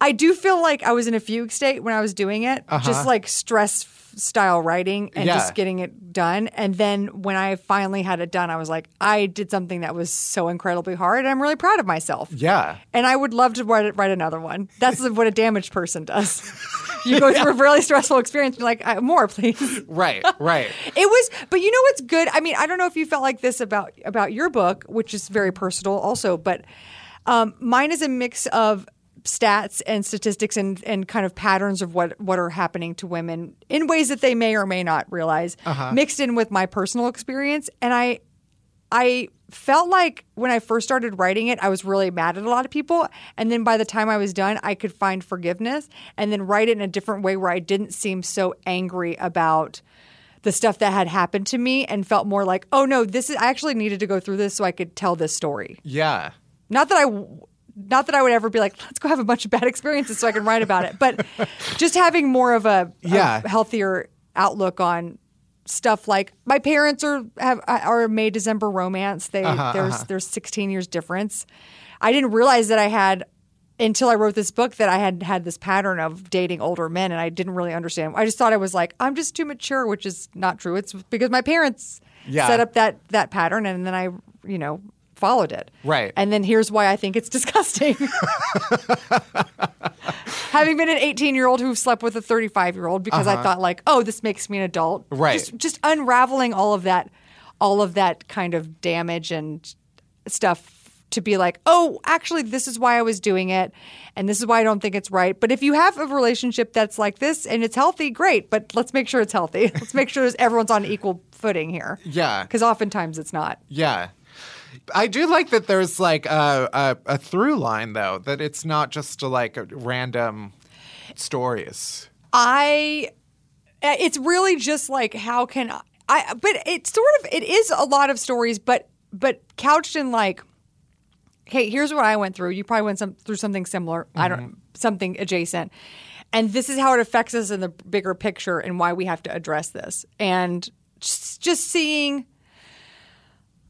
I do feel like I was in a fugue state when I was doing it, just like stress style writing and Uh-huh. Yeah. just getting it done. And then when I finally had it done, I was like, I did something that was so incredibly hard. And I'm really proud of myself. Yeah. And I would love to write, write another one. That's what a damaged person does. You go through a really stressful experience. You're like, "Uh, more, please. Right, right. It was, but you know what's good? I mean, I don't know if you felt like this about about your book, which is very personal, also, but um, mine is a mix of stats and statistics and and kind of patterns of what what are happening to women in ways that they may or may not realize, uh-huh. mixed in with my personal experience, and I I felt like when I first started writing it, I was really mad at a lot of people. And then by the time I was done, I could find forgiveness and then write it in a different way where I didn't seem so angry about the stuff that had happened to me and felt more like, oh no, this is, I actually needed to go through this so I could tell this story. Yeah. Not that I. Not that I would ever be like, let's go have a bunch of bad experiences so I can write about it, but just having more of a, a Yeah. healthier outlook on stuff like my parents are have are May December romance. They Uh-huh, there's there's 16 years difference. I didn't realize that I had until I wrote this book that I had had this pattern of dating older men, and I didn't really understand. I just thought I was like I'm just too mature, which is not true. It's because my parents Yeah. set up that that pattern, and then I you know followed it. Right. And then here's why I think it's disgusting. Having been an 18 year old who slept with a 35 year old because I thought like, oh, this makes me an adult. Uh-huh. Right. Just, just unraveling all of that, all of that kind of damage and stuff to be like, oh, actually, this is why I was doing it, and this is why I don't think it's right. But if you have a relationship that's like this and it's healthy, great. But let's make sure it's healthy. let's make sure everyone's on equal footing here. Yeah. Because oftentimes it's not. Yeah. I do like that there's like a, a, a through line though, that it's not just like random stories. I uh, it's really just like how can I, I but it's sort of it is a lot of stories but but couched in like hey here's what I went through. You probably went some through something similar I don't something adjacent. And this is how it affects us in the bigger picture and why we have to address this. And just, just seeing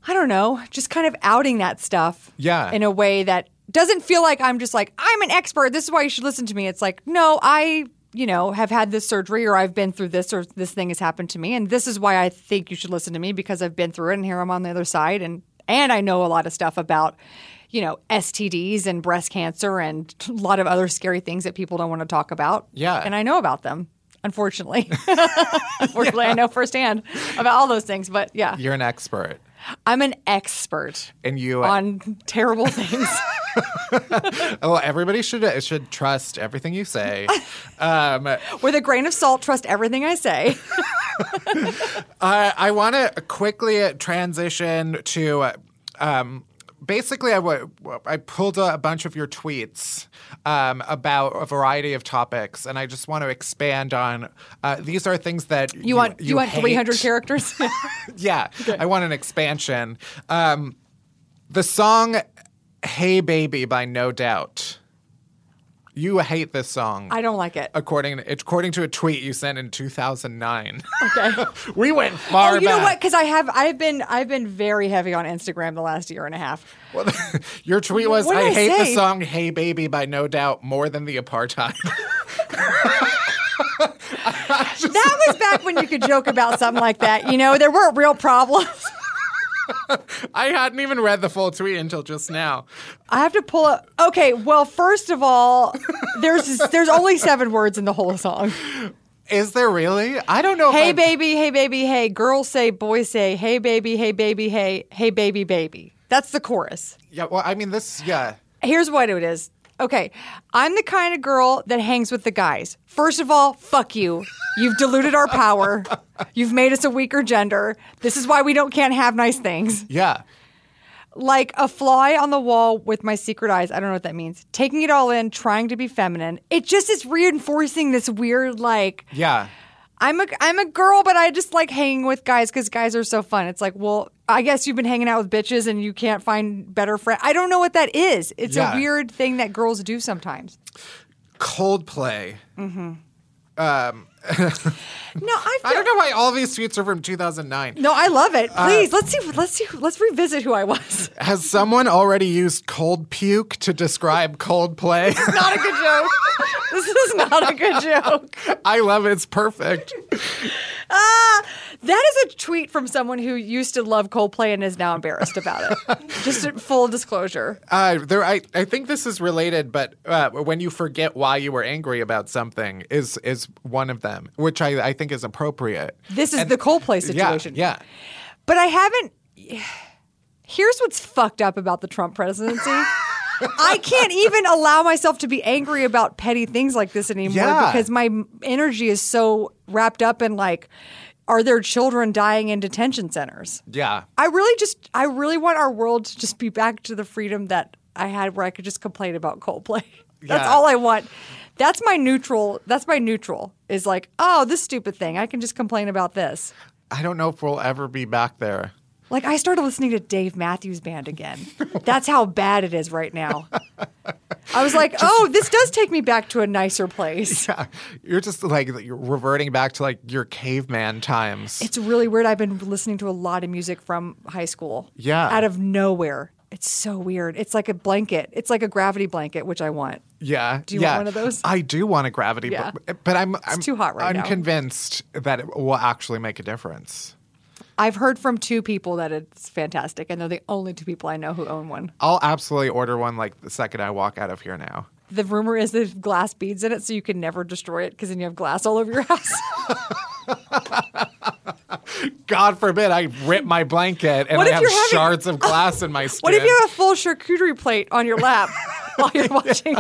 I don't know, just kind of outing that stuff. Yeah. In a way that doesn't feel like I'm just like, I'm an expert. This is why you should listen to me. It's like, no, I, you know, have had this surgery or I've been through this or this thing has happened to me. And this is why I think you should listen to me because I've been through it and here I'm on the other side. And, and I know a lot of stuff about, you know, STDs and breast cancer and a lot of other scary things that people don't want to talk about. Yeah. And I know about them. Unfortunately, unfortunately, I know firsthand about all those things. But yeah, You're an expert. I'm an expert And you on terrible things. Oh, everybody should should trust everything you say. Um, With a grain of salt, trust everything I say. I, I want to quickly transition to uh, um, basically I I pulled a, a bunch of your tweets um, about a variety of topics, and I just want to expand on. Uh, these are things that You want you, want hate. 300 characters? Yeah, I want an expansion. Um, the song "Hey Baby" by No Doubt. You hate this song. I don't like it. according according to a tweet you sent in 2009. Okay. we went oh, far Oh, you know what? Because I have I've been I've been very heavy on Instagram the last year and a half. Well, your tweet was, "I I hate the song Hey Baby by No Doubt more than the apartheid." That was back when you could joke about something like that. You know, there weren't real problems. I hadn't even read the full tweet until just now. I have to pull up. Okay, well, first of all, there's there's only seven words in the whole song. Is there really? I don't know. Hey baby, hey baby, hey. Girls say, boys say, hey baby, hey baby, hey, hey baby, baby. That's the chorus. Yeah. Well, I mean, this. Yeah. Here's what it is. Okay, I'm the kind of girl that hangs with the guys. First of all, fuck you. You've diluted our power. You've made us a weaker gender. This is why we don't can't have nice things. Yeah. Like a fly on the wall with my secret eyes. I don't know what that means. Taking it all in, trying to be feminine. It just is reinforcing this weird like Yeah. I'm a I'm a girl, but I just like hanging with guys because guys are so fun. It's like, well, I guess you've been hanging out with bitches and you can't find better friends. I don't know what that is. It's Yeah. a weird thing that girls do sometimes. Coldplay. Mm-hmm. Um, No, I I don't know why all these tweets are from 2009. No, I love it. Uh, Please, let's see. Let's see. Let's revisit who I was. Has someone already used cold puke to describe Coldplay? Not a good joke. this is not a good joke. I love it. It's perfect. Ah, That is a tweet from someone who used to love Coldplay and is now embarrassed about it. Just full disclosure. Uh, there, I, I think this is related, but uh, when you forget why you were angry about something is is one of them, which I, I think is appropriate. This is And- the Coldplay Yeah, situation. Yeah, But I haven't. Here's what's fucked up about the Trump presidency. I can't even allow myself to be angry about petty things like this anymore Yeah. because my energy is so wrapped up in like, are there children dying in detention centers? yeah. I really just, I really want our world to just be back to the freedom that I had where I could just complain about Coldplay. That's Yeah. all I want. That's my neutral. That's my neutral. Is like, oh, this stupid thing. I can just complain about this. I don't know if we'll ever be back there. Like I started listening to Dave Matthews Band again. That's how bad it is right now. I was like, oh, this does take me back to a nicer place. Yeah, you're just like you're reverting back to like your caveman times. It's really weird. I've been listening to a lot of music from high school. Yeah. Out of nowhere. It's so weird. It's like a blanket. It's like a gravity blanket, which I want. yeah. Do you yeah. want one of those? I do want a gravity, Yeah. but, but I'm I'm too hot right now. convinced that it will actually make a difference. I've heard from two people that it's fantastic, and they're the only two people I know who own one. I'll absolutely order one like the second I walk out of here now. The rumor is there's glass beads in it, so you can never destroy it because then you have glass all over your house. God forbid I rip my blanket and I have having- shards of glass in my skin. What if you have a full charcuterie plate on your lap while you're watching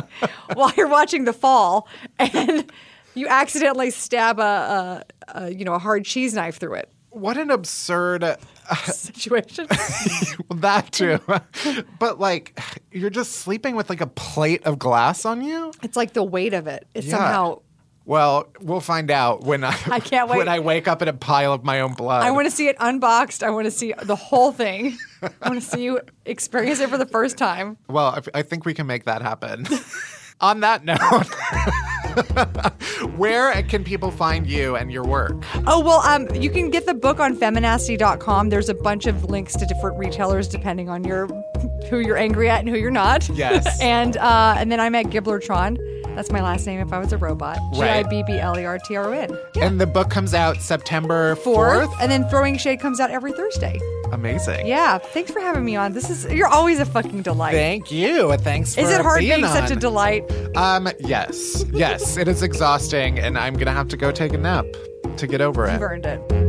while you're watching The Fall, and you accidentally stab a, a, a you know a hard cheese knife through it? what an absurd uh, Situation. well, that too. but like you're just sleeping with like a plate of glass on you? it's like the weight of it. It's Yeah. somehow. Well, we'll find out when I I can't wait. when I wake up in a pile of my own blood. I want to see it unboxed. I want to see the whole thing. I want to see you experience it for the first time. Well, I, I think we can make that happen. On that note, where can people find you and your work? Oh, well, um, you can get the book on feminasty.com. There's a bunch of links to different retailers depending on your who you're angry at and who you're not. Yes. and uh, and then I'm at Gibblertron. That's my last name if I was a robot. G I. B B L E R T R O N. And the book comes out September 4th. And then Throwing Shade comes out every Thursday. Amazing. Yeah. Thanks for having me on. This is you're always a fucking delight. Thank you. Thanks for is it hard being such a delight? Um, yes. Yes, it is exhausting and I'm going to have to go take a nap to get over it. You've earned it.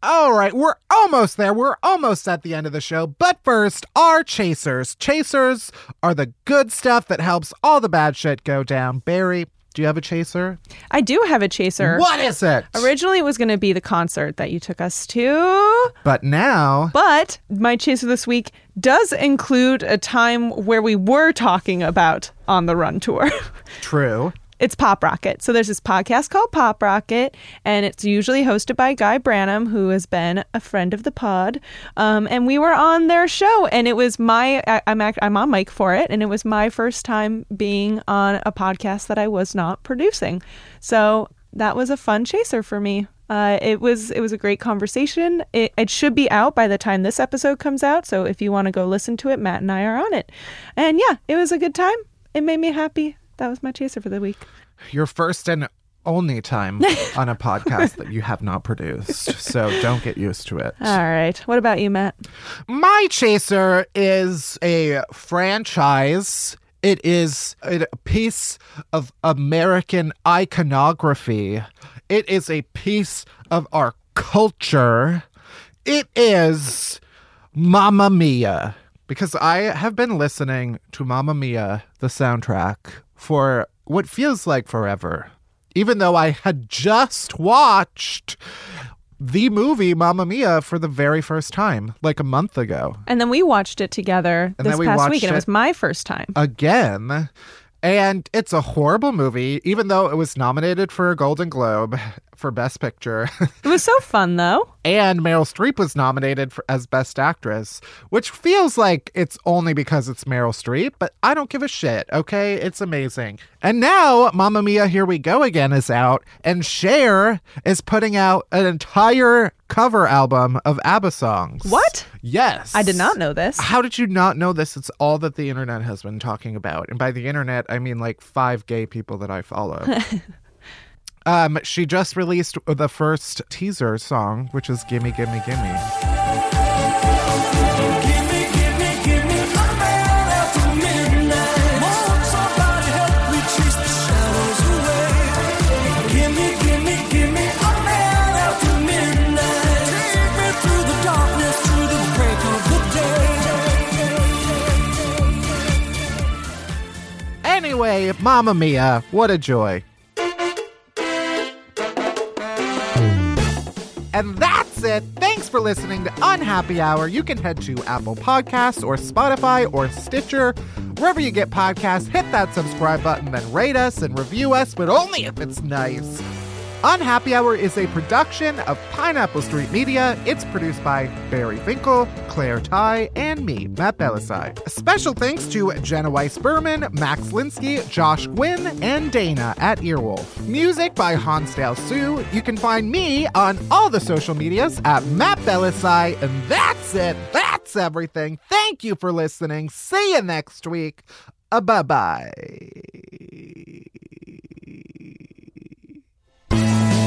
All right, we're almost there. We're almost at the end of the show. But first, our chasers. Chasers are the good stuff that helps all the bad shit go down. Barry, do you have a chaser? I do have a chaser. What is it? Originally, it was going to be the concert that you took us to, But now, but my chaser this week does include a time where we were talking about on the run tour. true. It's Pop Rocket. So there's this podcast called Pop Rocket, and it's usually hosted by Guy Branum, who has been a friend of the pod. Um, and we were on their show, and it was my I, I'm act, I'm on mic for it, and it was my first time being on a podcast that I was not producing. So that was a fun chaser for me. Uh, it was it was a great conversation. It, it should be out by the time this episode comes out. So if you want to go listen to it, Matt and I are on it. And yeah, it was a good time. It made me happy. That was my chaser for the week. Your first and only time on a podcast that you have not produced. So don't get used to it. All right. What about you, Matt? My chaser is a franchise. It is a piece of American iconography. It is a piece of our culture. It is Mamma Mia. Because I have been listening to Mamma Mia, the soundtrack, for what feels like forever. Even though I had just watched the movie Mamma Mia for the very first time, like a month ago. And then we watched it together And this we past week, and it- was my first time. again. And it's a horrible movie, even though it was nominated for a Golden Globe for Best Picture. It was so fun, though. and Meryl Streep was nominated for, as Best Actress, which feels like it's only because it's Meryl Streep, but I don't give a shit, okay? It's amazing. And now Mamma Mia, Here We Go Again is out, and Cher is putting out an entire cover album of ABBA songs. What? Yes. I did not know this. How did you not know this? It's all that the internet has been talking about. And by the internet, I mean like five gay people that I follow. Um, she just released the first teaser song, which is "Gimme, Gimme, Gimme." Anyway, Mamma Mia, what a joy. And that's it. Thanks for listening to Unhappy Hour. You can head to Apple Podcasts or Spotify or Stitcher. Wherever you get podcasts, hit that subscribe button, then rate us and review us, but only if it's nice. Unhappy Hour is a production of Pineapple Street Media. It's produced by Barry Finkel, Claire Ty, and me, Matt Bellassai. Special thanks to Jenna Weiss Berman, Max Linsky, Josh Gwynn, and Dana at Earwolf. Music by Hansdale Hsu. You can find me on all the social medias at Matt Bellassai. And that's it. That's everything. Thank you for listening. See you next week. Uh, bye bye. Thank you.